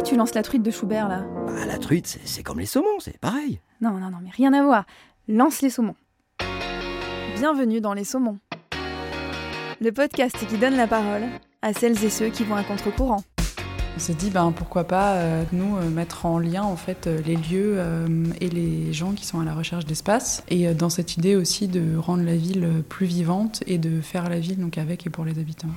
Pourquoi tu lances la truite de Schubert là? Bah, la truite, c'est- comme les saumons, c'est pareil. Non, non, non, mais rien à voir. Lance les saumons. Bienvenue dans Les Saumons. Le podcast qui donne la parole à celles et ceux qui vont à contre-courant. On s'est dit ben pourquoi pas euh, nous euh, mettre en lien en fait euh, les lieux euh, et les gens qui sont à la recherche d'espace et euh, dans cette idée aussi de rendre la ville plus vivante et de faire la ville donc avec et pour les habitants.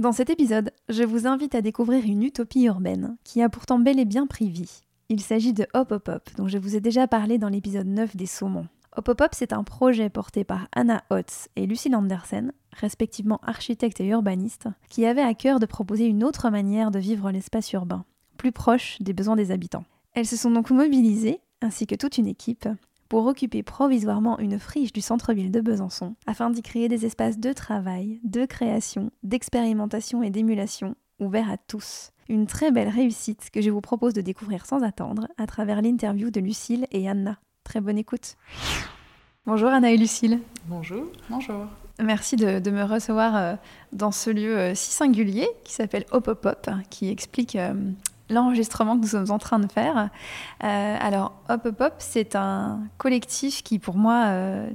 Dans cet épisode, je vous invite à découvrir une utopie urbaine qui a pourtant bel et bien pris vie. Il s'agit de Hop Hop Hop, dont je vous ai déjà parlé dans l'épisode 9 des Saumons. Hop Hop Hop, c'est un projet porté par Anna Hotz et Lucille Andersen, respectivement architectes et urbanistes, qui avaient à cœur de proposer une autre manière de vivre l'espace urbain, plus proche des besoins des habitants. Elles se sont donc mobilisées, ainsi que toute une équipe, pour occuper provisoirement une friche du centre-ville de Besançon, afin d'y créer des espaces de travail, de création, d'expérimentation et d'émulation, ouverts à tous. Une très belle réussite que je vous propose de découvrir sans attendre à travers l'interview de Lucille et Anna. Très bonne écoute. Bonjour Anna et Lucille. Bonjour. Bonjour. Merci de, de me recevoir euh, dans ce lieu euh, si singulier qui s'appelle Hop Hop Hop, qui explique euh, l'enregistrement que nous sommes en train de faire. Euh, alors, Hop Hop Hop, c'est un collectif qui, pour moi, euh,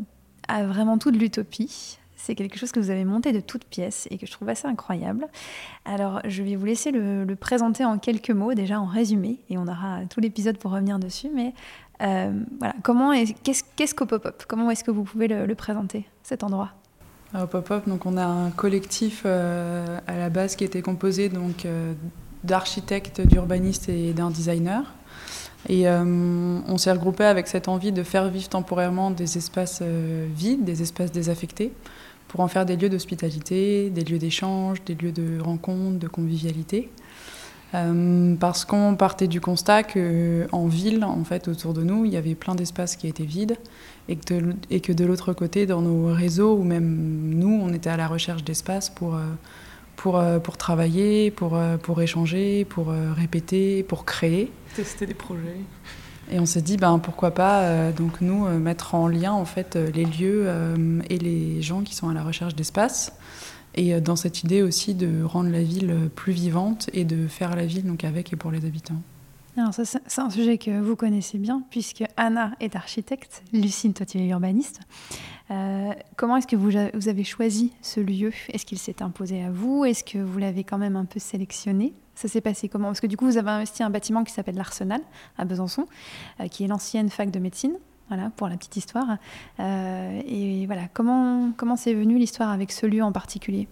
a vraiment tout de l'utopie. C'est quelque chose que vous avez monté de toutes pièces et que je trouve assez incroyable. Alors, je vais vous laisser le, présenter en quelques mots, déjà en résumé, et on aura tout l'épisode pour revenir dessus. Mais euh, voilà, comment est, qu'est-ce, qu'est-ce qu'Hop Hop Hop? Comment est-ce que vous pouvez le, le présenter, cet endroit? Hop Hop Hop, donc on a un collectif à la base qui était composé donc d'architectes, d'urbanistes et d'un designer. Et euh, on s'est regroupé avec cette envie de faire vivre temporairement des espaces euh, vides, des espaces désaffectés, pour en faire des lieux d'hospitalité, des lieux d'échange, des lieux de rencontre, de convivialité. Euh, parce qu'on partait du constat qu'en ville, en fait, autour de nous, il y avait plein d'espaces qui étaient vides et que de, et que de l'autre côté, dans nos réseaux, ou même nous, on était à la recherche d'espace pour, pour, euh, pour travailler, pour, euh, pour échanger, pour euh, répéter, pour créer. Tester des projets. Et on s'est dit, ben, pourquoi pas, euh, donc nous, euh, mettre en lien en fait, euh, les lieux et les gens qui sont à la recherche d'espace. Et dans cette idée aussi de rendre la ville plus vivante et de faire la ville donc, avec et pour les habitants. Alors ça, c'est un sujet que vous connaissez bien, puisque Anna est architecte, Lucine, toi tu es urbaniste. Euh, comment est-ce que vous, vous avez choisi ce lieu? Est-ce qu'il s'est imposé à vous? Est-ce que vous l'avez quand même un peu sélectionné? Ça s'est passé comment? Parce que du coup, vous avez investi un bâtiment qui s'appelle l'Arsenal, à Besançon, euh, qui est l'ancienne fac de médecine. Voilà, pour la petite histoire. Euh, et voilà, comment comment c'est venu l'histoire avec ce lieu en particulier?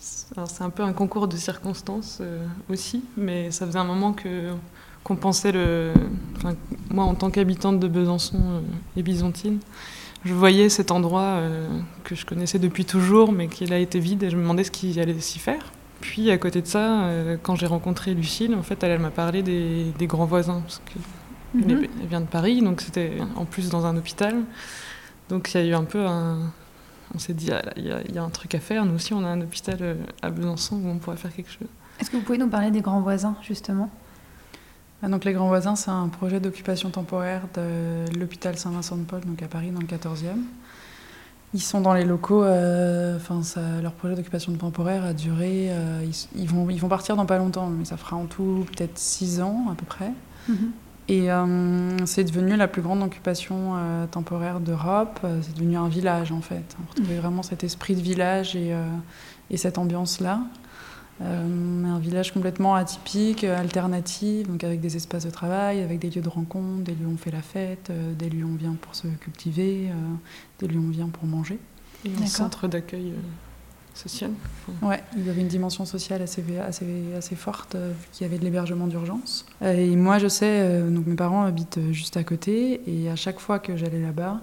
C'est un peu un concours de circonstances euh, aussi, mais ça faisait un moment que qu'on pensait le. Enfin, moi, en tant qu'habitante de Besançon euh, et Byzantine, je voyais cet endroit euh, que je connaissais depuis toujours, mais qui a été vide, et je me demandais ce qu'il allait s'y faire. Puis à côté de ça, quand j'ai rencontré Lucille, en fait, elle, elle m'a parlé des, des grands voisins, parce que Elle, est- elle vient de Paris, donc c'était en plus dans un hôpital. Donc il y a eu un peu un. On s'est dit, ah, il y, a- il y a un truc à faire. Nous aussi, on a un hôpital euh, à Besançon où on pourrait faire quelque chose. Est-ce que vous pouvez nous parler des grands voisins, justement? Ah, Donc les Grands Voisins, c'est un projet d'occupation temporaire de l'hôpital Saint-Vincent-de-Paul, donc à Paris, dans le 14e. Ils sont dans les locaux, euh, enfin ça- leur projet d'occupation temporaire a duré, euh, ils, ils vont, ils vont partir dans pas longtemps, mais ça fera en tout peut-être six ans à peu près. Et euh, c'est devenu la plus grande occupation euh, temporaire d'Europe. Euh, C'est devenu un village en fait. On retrouvait vraiment cet esprit de village et, euh, et cette ambiance-là. Euh, un village complètement atypique, alternatif, donc avec des espaces de travail, avec des lieux de rencontre, des lieux où on fait la fête, euh, des lieux où on vient pour se cultiver, euh, des lieux où on vient pour manger. Et un centre d'accueil social. Ouais, il y avait une dimension sociale assez, assez, assez forte, euh, qui avait de l'hébergement d'urgence. Euh, Et moi, je sais, euh, donc mes parents habitent juste à côté, et à chaque fois que j'allais là-bas,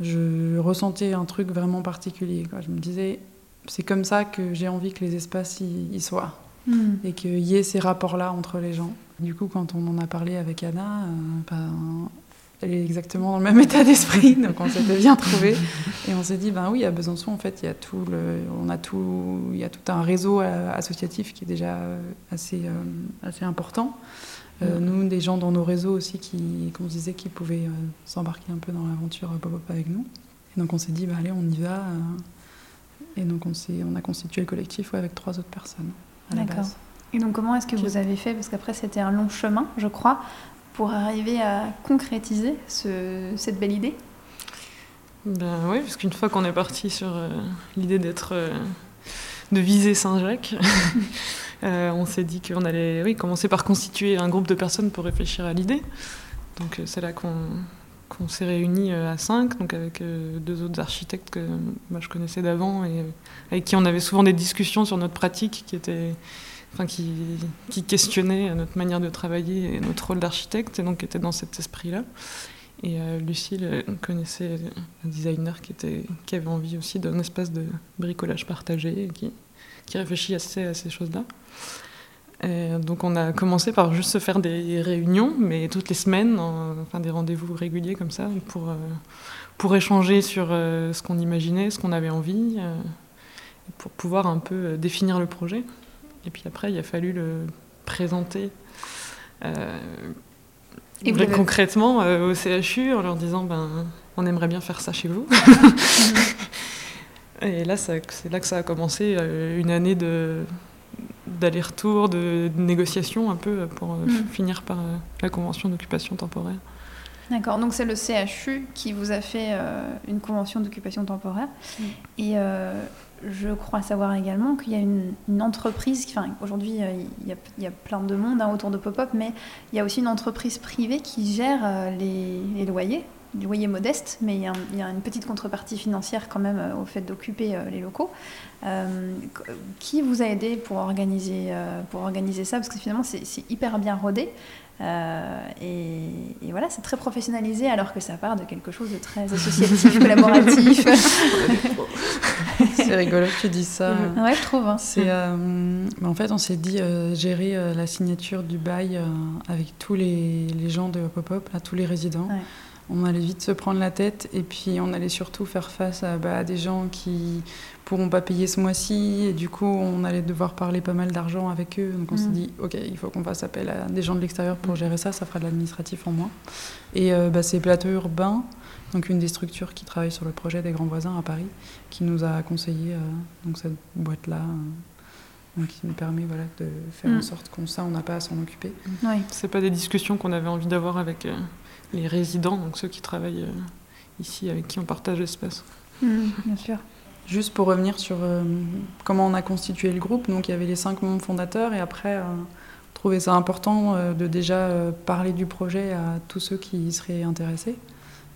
je ressentais un truc vraiment particulier. quoi. Je me disais, c'est comme ça que j'ai envie que les espaces y, y soient, Mhm. et qu'il y ait ces rapports-là entre les gens. Du coup, quand on en a parlé avec Anna, euh, ben, est exactement dans le même état d'esprit, donc on s'était bien trouvé. Et on s'est dit, ben oui, à Besançon, en fait, il y a tout, le, on a tout, il y a tout un réseau euh, associatif qui est déjà euh, assez, euh, assez important. Euh, nous, des gens dans nos réseaux aussi qui, qu'on se disait, qui pouvaient euh, s'embarquer un peu dans l'aventure pop-up avec nous. Et donc on s'est dit, bah, allez, on y va. euh, et donc on, on a constitué le collectif ouais, avec trois autres personnes D'accord. Et donc comment est-ce que vous avez fait? Parce qu'après c'était un long chemin, je crois, pour arriver à concrétiser cette belle idée. Ben oui, parce qu'une fois qu'on est parti sur euh, l'idée d'être, euh, de viser Saint-Jacques, euh, on s'est dit qu'on allait, oui, commencer par constituer un groupe de personnes pour réfléchir à l'idée. Donc c'est là qu'on s'est réunis à cinq, donc avec deux autres architectes que moi, je connaissais d'avant et avec qui on avait souvent des discussions sur notre pratique qui était enfin, qui, questionnait notre manière de travailler et notre rôle d'architecte, et donc était dans cet esprit-là. Et euh, Lucille euh, connaissait un designer qui, avait envie aussi d'un espace de bricolage partagé, qui, réfléchit assez à ces choses-là. donc on a commencé par juste se faire des réunions, mais toutes les semaines, enfin des rendez-vous réguliers comme ça, pour, euh, pour échanger sur ce qu'on imaginait, ce qu'on avait envie, pour pouvoir un peu définir le projet. Et puis après, il a fallu le présenter euh, concrètement euh, au CHU en leur disant ben, on aimerait bien faire ça chez vous. et là, c'est là que ça a commencé euh, une année de d'aller-retour, de, négociation un peu pour mm. finir par la convention d'occupation temporaire. D'accord, donc c'est le CHU qui vous a fait une convention d'occupation temporaire. Mm. Et je crois savoir également qu'il y a une, entreprise, enfin aujourd'hui euh, il, y a, plein de monde hein, autour de Pop-Up, mais il y a aussi une entreprise privée qui gère euh, les, loyers, les loyers modestes, mais il y, a, une petite contrepartie financière quand même euh, au fait d'occuper les locaux. qui vous a aidé pour organiser, pour organiser ça? Parce que finalement c'est hyper bien rodé. Euh, et, voilà, c'est très professionnalisé alors que ça part de quelque chose de très associatif, collaboratif. c'est rigolo que tu dis ça. Ouais, je trouve. Hein. C'est, euh, en fait, on s'est dit euh, gérer la signature du bail avec tous les, les, gens de Pop-Up, tous les résidents. On allait vite se prendre la tête et puis on allait surtout faire face à, bah, à des gens qui pourront pas payer ce mois-ci. Et du coup, on allait devoir parler pas mal d'argent avec eux. Donc on s'est mm. dit, OK, il faut qu'on fasse appel à des gens de l'extérieur pour gérer ça. Ça fera de l'administratif en moins. Et euh, bah, c'est Plateau Urbain, donc une des structures qui travaille sur le projet des grands voisins à Paris, qui nous a conseillé euh, donc cette boîte-là. Euh, qui nous permet voilà, de faire en mm. sorte qu'on ça, on n'a pas à s'en occuper. Oui. C'est pas des discussions qu'on avait envie d'avoir avec les résidents, donc ceux qui travaillent ici, avec qui on partage l'espace. Mm, bien sûr. Juste pour revenir sur euh, comment on a constitué le groupe, donc il y avait les cinq membres fondateurs et après, euh, on trouvait ça important euh, de déjà parler du projet à tous ceux qui y seraient intéressés.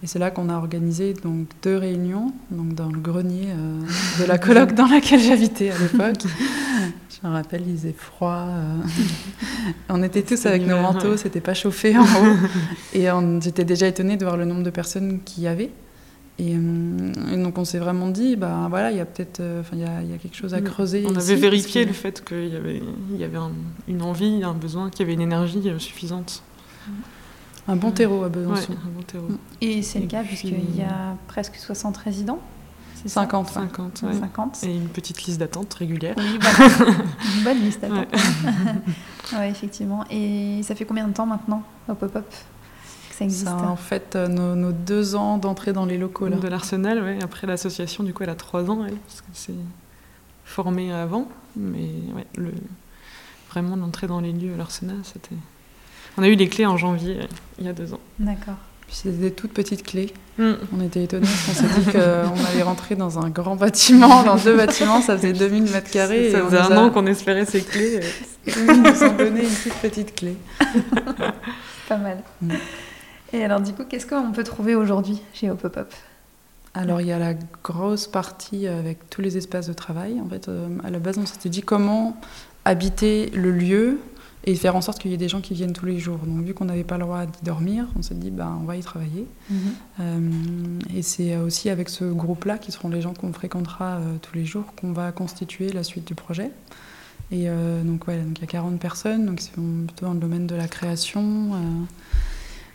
Et c'est là qu'on a organisé donc deux réunions, donc dans le grenier de la coloc dans laquelle j'habitais à l'époque. Je me rappelle, il faisait froid. on était tous avec nos manteaux, c'était pas chauffé en haut. Et j'étais déjà étonnée de voir le nombre de personnes qu'il y avait. Euh, et, donc on s'est vraiment dit, bah voilà, il y a peut-être, euh, il y, y, a quelque chose à mm. creuser. On avait vérifié le fait qu'il y avait, il y avait une envie, un besoin, qu'il y avait une énergie euh, suffisante. Un bon terreau à Besançon. Ouais, un bon terreau. Mm. Et c'est le cas puisqu'il y a presque 60 résidents. 50. 50, 50, Et une petite liste d'attente régulière. Oui, voilà. une bonne liste d'attente. oui, effectivement. Et ça fait combien de temps maintenant au pop-up ça existe? En fait, euh, nos, deux ans d'entrée dans les locaux. Là. De l'Arsenal, oui. Après l'association, du coup, elle a trois ans, parce que c'est formé avant. Mais ouais, le... vraiment, l'entrée dans les lieux à l'Arsenal, c'était... On a eu les clés en janvier, il y a deux ans. D'accord. C'était des toutes petites clés. Mm. On était étonnés parce qu'on s'est dit qu'on allait rentrer dans un grand bâtiment, dans deux bâtiments, ça faisait 2000 mètres carrés. Ça faisait un an qu'on espérait ces clés. Ils nous ont donné une toute petite clé. Pas mal. Mm. Et alors, du coup, qu'est-ce qu'on peut trouver aujourd'hui chez Hop? Alors il y a la grosse partie avec tous les espaces de travail. En fait, euh, à la base, on s'était dit comment habiter le lieu et faire en sorte qu'il y ait des gens qui viennent tous les jours. Donc vu qu'on n'avait pas le droit d'y dormir, on s'est dit ben, on va y travailler. Mhm. Euh, et c'est aussi avec ce groupe-là, qui seront les gens qu'on fréquentera euh, tous les jours, qu'on va constituer la suite du projet. Et donc, ouais, donc il y a 40 personnes, donc c'est plutôt dans le domaine de la création.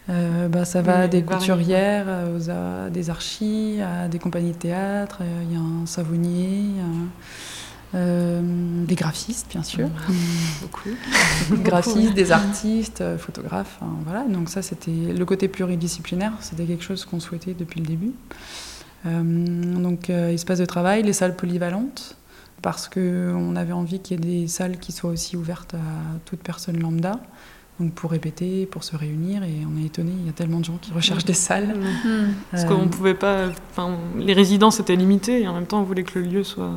Euh, bah, ça va des couturières euh, aux, des archis, à des compagnies de théâtre, euh, il y a un savonnier, des graphistes bien sûr, mmh. beaucoup, des graphistes, des artistes, photographes, voilà. Donc ça c'était le côté pluridisciplinaire, c'était quelque chose qu'on souhaitait depuis le début. donc espace de travail, les salles polyvalentes, parce qu'on avait envie qu'il y ait des salles qui soient aussi ouvertes à toute personne lambda. Donc pour répéter, pour se réunir, et on est étonné, il y a tellement de gens qui recherchent des salles. Parce Euh, qu'on pouvait pas. Enfin, les résidences étaient limitées et en même temps, on voulait que le lieu soit,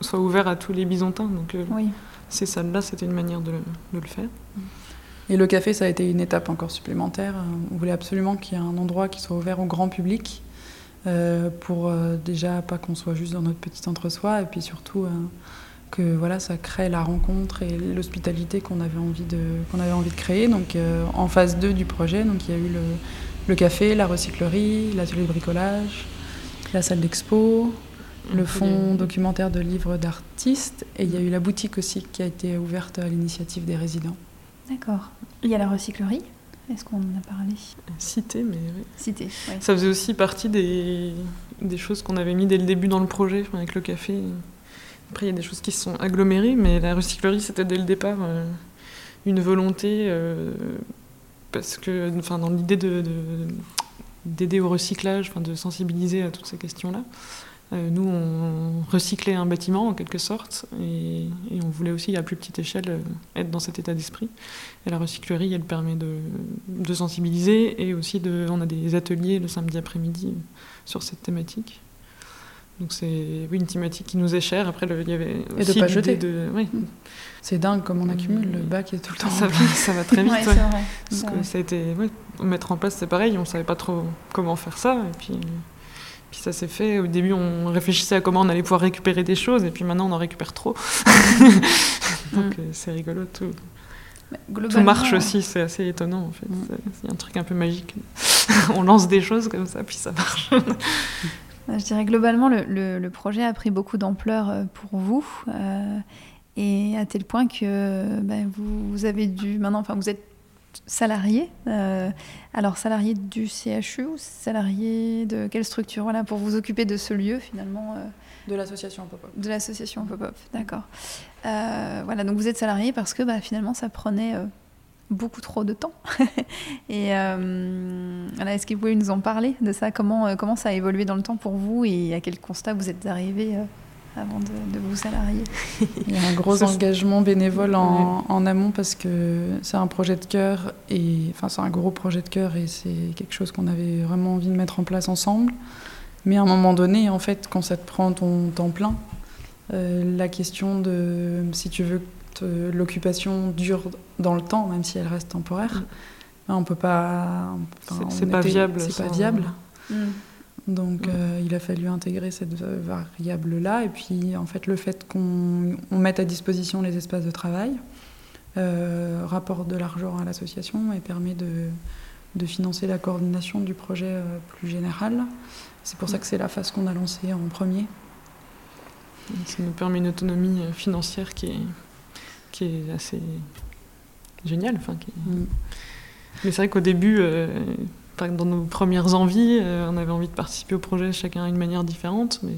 soit ouvert à tous les Byzantins. Donc, euh, Oui. ces salles-là, c'était une manière de, de le faire. Et le café, ça a été une étape encore supplémentaire. On voulait absolument qu'il y ait un endroit qui soit ouvert au grand public, euh, pour euh, déjà pas qu'on soit juste dans notre petit entre-soi, et puis surtout euh, que voilà, ça crée la rencontre et l'hospitalité qu'on avait envie de qu'on avait envie de créer. Donc euh, en phase 2 du projet, donc il y a eu le, le café, la recyclerie, l'atelier de bricolage, la salle d'expo, le fonds documentaire de livres d'artistes, et il y a eu la boutique aussi qui a été ouverte à l'initiative des résidents. D'accord. Il y a la recyclerie. Est-ce qu'on en a parlé? Cité, mais oui. Cité. ouais. Ça faisait aussi partie des, des choses qu'on avait mis dès le début dans le projet, avec le café. Après, il y a des choses qui se sont agglomérées, mais la recyclerie, c'était dès le départ euh, une volonté, euh, parce que, enfin, dans l'idée de, de- d'aider au recyclage, enfin, de sensibiliser à toutes ces questions-là. Euh, nous, on recyclait un bâtiment en quelque sorte, et, on voulait aussi à plus petite échelle être dans cet état d'esprit. Et la recyclerie, elle permet de, de sensibiliser et aussi de, on a des ateliers le samedi après-midi sur cette thématique. Donc c'est oui, une thématique qui nous est chère. Après, le- il y avait Et de aussi pas jeter. De, oui, C'est dingue comme on accumule, Mm. le bac est tout le temps. ça, va, ça va très vite. Ouais, ouais. c'est vrai. Parce que ça a été, mettre en place, c'est pareil, on savait pas trop comment faire ça. Et puis, puis ça s'est fait. Au début, on réfléchissait à comment on allait pouvoir récupérer des choses, et puis maintenant, on en récupère trop. Donc Mm. euh, c'est rigolo. Tout, tout marche aussi, c'est assez étonnant en fait. Mm. C'est un truc un peu magique. on lance des choses comme ça, puis ça marche. Je dirais globalement, le, le- le projet a pris beaucoup d'ampleur euh, pour vous. euh, et à tel point que ben, vous, vous avez dû maintenant, enfin vous êtes salarié. euh, alors salarié du CHU ou salarié de quelle structure Voilà, pour vous occuper de ce lieu finalement. euh, De l'association Pop-Up. de l'association Pop-Up, d'accord. Euh, voilà, donc vous êtes salarié parce que bah, finalement ça prenait beaucoup trop de temps. et euh, est-ce que vous pouvez nous en parler de ça? Comment, euh, comment ça a évolué dans le temps pour vous et à quel constat vous êtes arrivé euh, avant de, de vous salarier? Il y a un gros engagement bénévole en, en amont parce que c'est un projet de cœur et enfin c'est un gros projet de cœur et c'est quelque chose qu'on avait vraiment envie de mettre en place ensemble. Mais à un moment donné, en fait, quand ça te prend ton temps plein, euh, la question de si tu veux l'occupation dure dans le temps, même si elle reste temporaire, Mm. ben, on peut pas. enfin, C'est- pas viable C'est pas viable. Mm. Donc Mm. euh, il a fallu intégrer cette euh, variable-là. Et puis en fait le fait qu'on on mette à disposition les espaces de travail euh, rapporte de l'argent à l'association et permet de, de financer la coordination du projet euh, plus général. C'est pour ça que c'est la phase qu'on a lancée en premier. Ça nous permet une autonomie euh, financière qui est, qui est assez géniale. Enfin, qui Mm. Mais c'est vrai qu'au début, euh, dans nos premières envies, euh, on avait envie de participer au projet chacun d'une manière différente, mais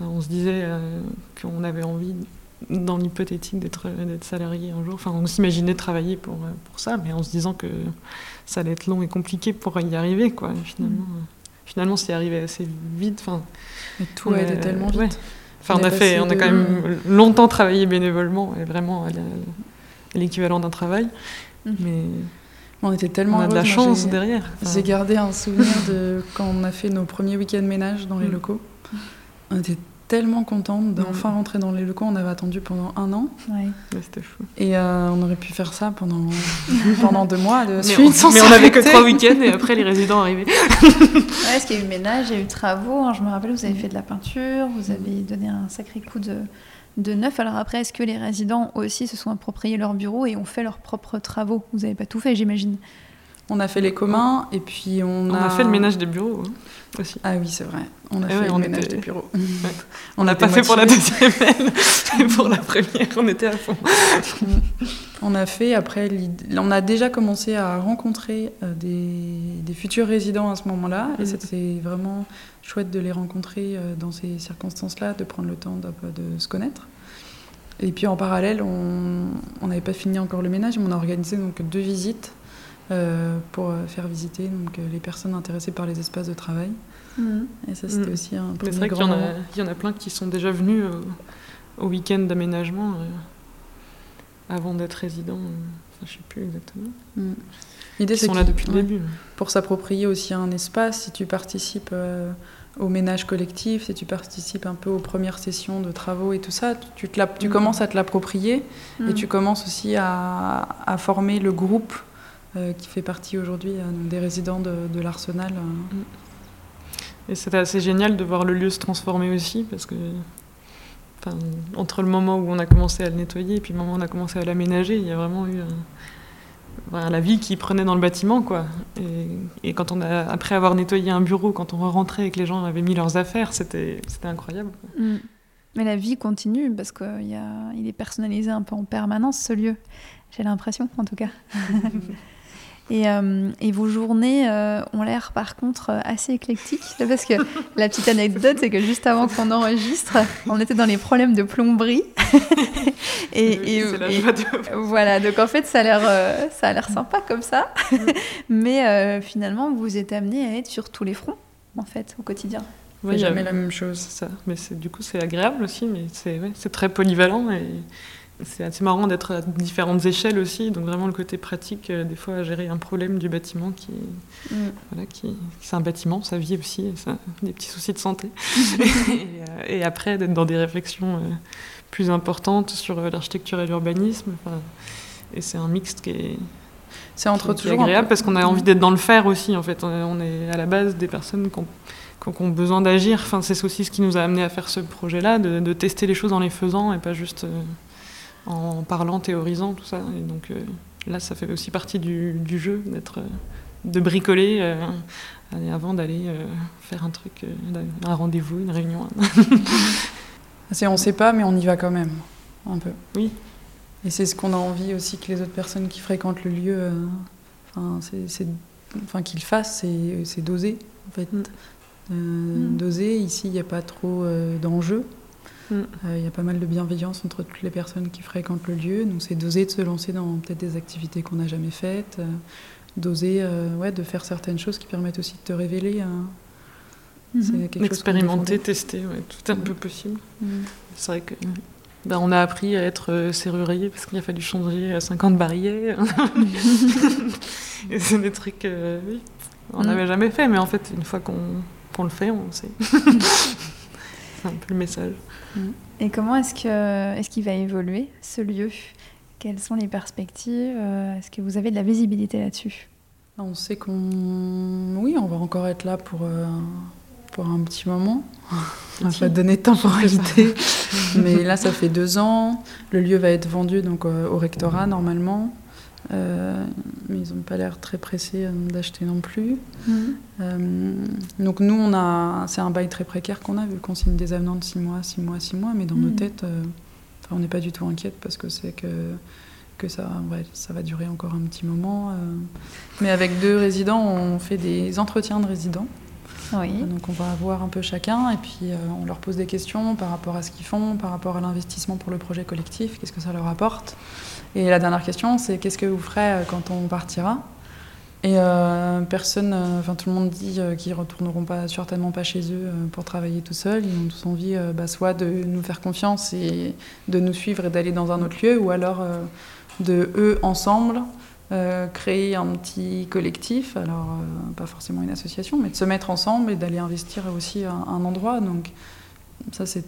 euh, on se disait euh, qu'on avait envie, dans l'hypothétique, d'être d'être salarié un jour. Enfin, on s'imaginait travailler pour, pour ça, mais en se disant que ça allait être long et compliqué pour y arriver, quoi. Finalement, euh, finalement, c'est arrivé assez vite. Enfin, Et tout a été tellement vite. ouais. Enfin, On a fait, on a de- quand même longtemps travaillé bénévolement, et vraiment à l'équivalent d'un travail. Mhm. Mais On était tellement on a de la chance derrière. Enfin, J'ai gardé un souvenir de quand on a fait nos premiers week-ends ménage dans les Mm. locaux. On était tellement contentes d'enfin Mm. rentrer dans les locaux. On avait attendu pendant un an. Ouais. C'était fou. Et euh, on aurait pu faire ça pendant, pendant deux mois de Mais, suite on, sans mais on avait que trois week-ends et après les résidents arrivaient. Ouais, est-ce qu'il y a eu ménage, il y a eu travaux hein, Je me rappelle, vous avez fait de la peinture, vous avez donné un sacré coup de, de neuf. Alors après, est-ce que les résidents aussi se sont appropriés leur bureau et ont fait leurs propres travaux? Vous n'avez pas tout fait, j'imagine? On a fait les communs et puis on, On a fait le ménage des bureaux hein, aussi. Ah oui, c'est vrai. On a Eh fait ouais, le ménage était- des bureaux. On n'a pas fait pour la deuxième mais pour la première, on était à fond. On a fait après, on a déjà commencé à rencontrer euh, des, des futurs résidents à ce moment-là, et Mhm. c'était vraiment chouette de les rencontrer euh, dans ces circonstances-là, de prendre le temps de se connaître. Et puis en parallèle, on n'avait pas fini encore le ménage, mais on a organisé donc deux visites pour euh, faire visiter donc, euh, les personnes intéressées par les espaces de travail. Et ça, c'était Mhm. aussi un Mais c'est vrai qu'il y, grand en a- moment. il y en a plein qui sont déjà venus euh, au week-end d'aménagement avant d'être résident. je ne sais plus exactement. Mm. L'idée, c'est sont là depuis le début. Pour s'approprier aussi un espace, si tu participes au ménage collectif, si tu participes un peu aux premières sessions de travaux et tout ça, tu, tu mm. commences à te l'approprier et mm. tu commences aussi à, former le groupe euh, qui fait partie aujourd'hui euh, des résidents de, l'Arsenal. Euh. Mm. Et c'était assez génial de voir le lieu se transformer aussi parce que entre le moment où on a commencé à le nettoyer et puis le moment où on a commencé à l'aménager, il y a vraiment eu la vie qui prenait dans le bâtiment, quoi. Et, quand on a, après avoir nettoyé un bureau, quand on rentrait et que les gens avaient mis leurs affaires, c'était incroyable. Mm. Mais la vie continue parce qu'il est personnalisé un peu en permanence, ce lieu. J'ai l'impression, en tout cas. Euh, et, vos journées euh, ont l'air par contre assez éclectiques. Parce que la petite anecdote, c'est que juste avant qu'on enregistre, on était dans les problèmes de plomberie. et, voilà, donc en fait, ça a l'air, euh, ça a l'air sympa comme ça. Mais finalement, vous êtes amené à être sur tous les fronts, en fait, au quotidien. Oui, jamais la même chose. Ça. Mais du coup, c'est agréable aussi, mais c'est très polyvalent. Et c'est assez marrant d'être à différentes échelles aussi, donc vraiment le côté pratique, euh, des fois à gérer un problème du bâtiment qui, mm. voilà, qui c'est un bâtiment, ça vit aussi, ça, des petits soucis de santé. Euh, et, après d'être dans des réflexions euh, plus importantes sur l'architecture et l'urbanisme. Et c'est un mixte qui est, c'est entre toujours agréable parce qu'on a envie d'être dans le faire aussi. En fait, on est à la base des personnes qui ont, besoin d'agir. Enfin, c'est aussi ce qui nous a amené à faire ce projet-là, de, tester les choses en les faisant et pas juste en parlant, théorisant, tout ça. Et donc euh, là, ça fait aussi partie du, jeu, d'être, euh, de bricoler euh, avant d'aller faire un truc, un rendez-vous, une réunion. c'est on sait pas, mais on y va quand même, un peu. Oui. Et c'est ce qu'on a envie aussi que les autres personnes qui fréquentent le lieu, enfin, c'est, enfin qu'ils fassent, c'est, d'oser, en fait. Mm. D'oser. Ici, il n'y a pas trop d'enjeux. Mm. Euh, il y a pas mal de bienveillance entre toutes les personnes qui fréquentent le lieu. Donc c'est d'oser de se lancer dans peut-être des activités qu'on n'a jamais faites, euh, d'oser euh, ouais, de faire certaines choses qui permettent aussi de te révéler. Hein. Mm-hmm. Expérimenter, tester, ouais, tout est un peu possible. Mm. C'est vrai que ben, on a appris à être serrurier parce qu'il a fallu changer 50 barrières. Et c'est des trucs, oui, on mm. n'avait jamais fait, mais en fait, une fois qu'on le fait, on sait. c'est un peu le message. Et comment est-ce que est-ce qu'il va évoluer ce lieu? Quelles sont les perspectives? Euh, Est-ce que vous avez de la visibilité là-dessus? On sait qu'on oui, on va encore être là pour euh, pour un petit moment. On va donner de temporalité, mais là ça fait deux ans. Le lieu va être vendu donc euh, au rectorat normalement. Euh, mais ils n'ont pas l'air très pressés euh, d'acheter non plus. Mhm. Euh, donc nous, on a, c'est un bail très précaire qu'on a, vu qu'on signe des avenants de 6 mois, 6 mois, 6 mois, mais dans nos mhm. têtes, on n'est pas du tout inquiète parce que c'est que, que ça, ouais, ça va durer encore un petit moment. Mais avec deux résidents, on fait des entretiens de résidents. Oui. Donc on va voir un peu chacun et puis on leur pose des questions par rapport à ce qu'ils font, par rapport à l'investissement pour le projet collectif, qu'est-ce que ça leur apporte. Et la dernière question, c'est qu'est-ce que vous ferez euh, quand on partira? Et euh, personne, euh, enfin tout le monde dit qu'ils retourneront pas, certainement pas chez eux pour travailler tout seuls. Ils ont tous envie, bah, soit de nous faire confiance et de nous suivre et d'aller dans un autre lieu, ou alors de eux ensemble créer un petit collectif, alors pas forcément une association, mais de se mettre ensemble et d'aller investir aussi un, un endroit. Donc ça, c'est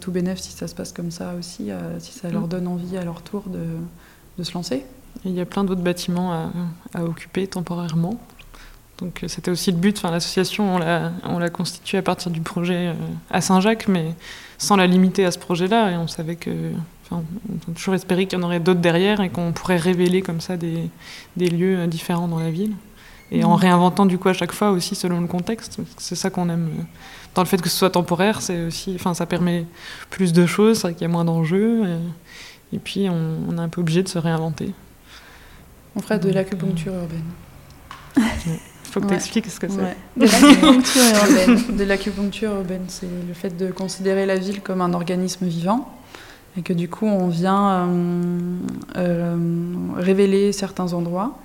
tout bénéf si ça se passe comme ça aussi, euh, si ça leur mm. donne envie à leur tour de, de se lancer. il y a plein d'autres bâtiments à, à, occuper temporairement. Donc euh, c'était aussi le but. Enfin, l'association, on l'a constituée à partir du projet euh, à Saint-Jacques, mais sans la limiter à ce projet-là. Et on savait que, enfin, on a toujours espéré qu'il y en aurait d'autres derrière et qu'on pourrait révéler comme ça des, des, lieux différents dans la ville. Et en mm. réinventant du coup à chaque fois aussi selon le contexte. C'est ça qu'on aime dans le fait que ce soit temporaire, c'est aussi, enfin, ça permet plus de choses, c'est vrai qu'il y a moins d'enjeux, et, puis on, est un peu obligé de se réinventer. On ferait de l'acupuncture urbaine. Il faut que tu expliques ce que c'est. De l'acupuncture urbaine. De l'acupuncture urbaine, c'est le fait de considérer la ville comme un organisme vivant et que du coup on vient euh, euh, révéler certains endroits euh,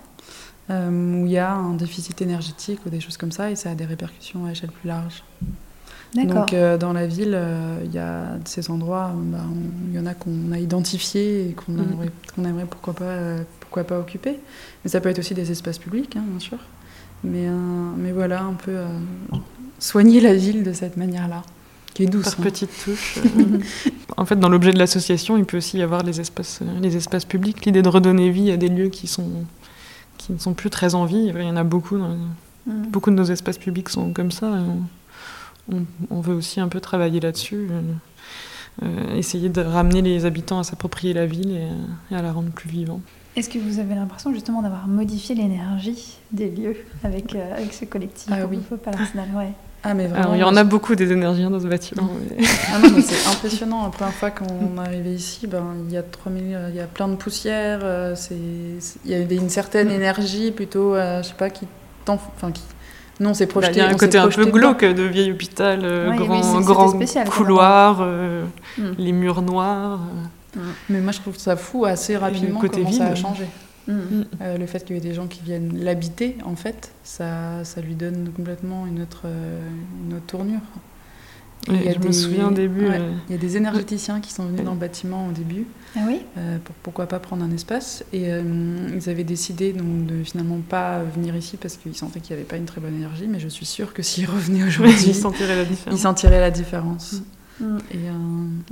où il y a un déficit énergétique ou des choses comme ça et ça a des répercussions à échelle plus large. Donc euh, dans la ville, euh, il y a ces endroits, bah, on- il y en a qu'on a identifiés et qu'on Mhm. aimerait, pourquoi pas, euh, pourquoi pas occuper. Mais ça peut être aussi des espaces publics, hein, bien sûr. Mais, euh, mais voilà, un peu euh, soigner la ville de cette manière-là, qui est douce. Par hein. petites touches. euh. en fait, dans l'objet de l'association, il peut aussi y avoir les espaces, euh, les espaces publics, l'idée de redonner vie à des lieux qui sont qui ne sont plus très en vie. Il y en a beaucoup. dans- Mm. beaucoup de nos espaces publics sont comme ça. et on, veut aussi un peu travailler là-dessus, euh, euh, essayer de ramener les habitants à s'approprier la ville et, euh, et à la rendre plus vivante. Est-ce que vous avez l'impression justement d'avoir modifié l'énergie des lieux avec, euh, avec ce collectif Ah oui. L'Arsenal ouais. Ah, mais vraiment, Alors, il y en a beaucoup des énergies dans ce bâtiment. mais- Ah non, mais c'est impressionnant. La première fois qu'on est arrivé ici, ben, il y a 3000, il y a plein de poussière. euh, c'est, il y avait une certaine énergie plutôt, euh, je sais pas, qui t'en, enfin qui, non, c'est Bah, projeté. Il y a un côté un peu glauque de vieil hôpital, euh, Ouais, grand, spécial, couloir, euh, Mm. les murs noirs. euh. dedans. Mais moi, je trouve ça fou assez rapidement côté comment ça a vide. changé. Mm. Euh, le fait qu'il y ait des gens qui viennent l'habiter, en fait, ça, ça lui donne complètement une autre, euh, une autre tournure. Ouais, Il y a je me des- souviens au début. ouais, euh, Il y a des énergéticiens qui sont venus dans le bâtiment au début. Ah oui Euh, pour, pourquoi pas prendre un espace. Et euh, ils avaient décidé donc, de finalement pas venir ici parce qu'ils sentaient qu'il n'y avait pas une très bonne énergie, mais je suis sûre que s'ils revenaient ils aujourd'hui, sentiraient la ils sentiraient la différence. Mm. Et, euh,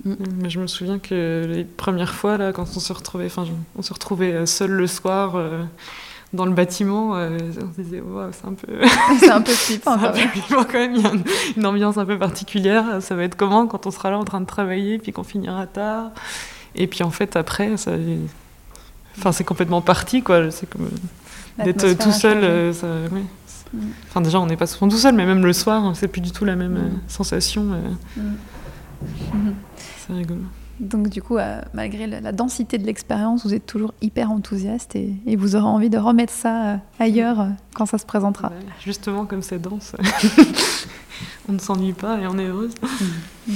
mm. Mais je me souviens que les premières fois, là, quand on se retrouvait, enfin, on se retrouvait euh, seul le soir euh, dans le bâtiment, euh, on se disait, Wow, c'est un peu, C'est un peu flippant quand même. quand même. Il y a une, une ambiance un peu particulière. Ça va être comment quand on sera là en train de travailler, puis qu'on finira tard? Et puis en fait, après, ça, enfin, c'est complètement parti, quoi. C'est comme d'être tout seul. euh, ça. Mm. Enfin, déjà, on n'est pas souvent tout seul, mais même le soir, c'est plus du tout la même Mm. sensation. euh, Mm. C'est rigolo. Donc du coup, euh, malgré la, la densité de l'expérience, vous êtes toujours hyper enthousiaste et, et vous aurez envie de remettre ça euh, ailleurs euh, quand ça se présentera. Ouais, Justement, comme c'est dense, on ne s'ennuie pas et on est heureuse. Mm.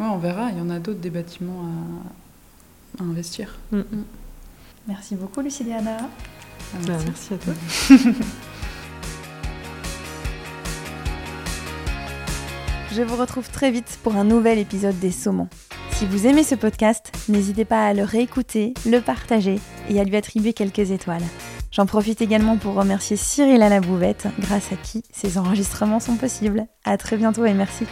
Ouais, on verra, il y en a d'autres des bâtiments à, à investir. Merci beaucoup, Luciliana. Ah, Bah, merci à toi. Je vous retrouve très vite pour un nouvel épisode des Saumons. Si vous aimez ce podcast, n'hésitez pas à le réécouter, le partager et à lui attribuer quelques étoiles. J'en profite également pour remercier Cyril à la bouvette, grâce à qui ces enregistrements sont possibles. À très bientôt et merci.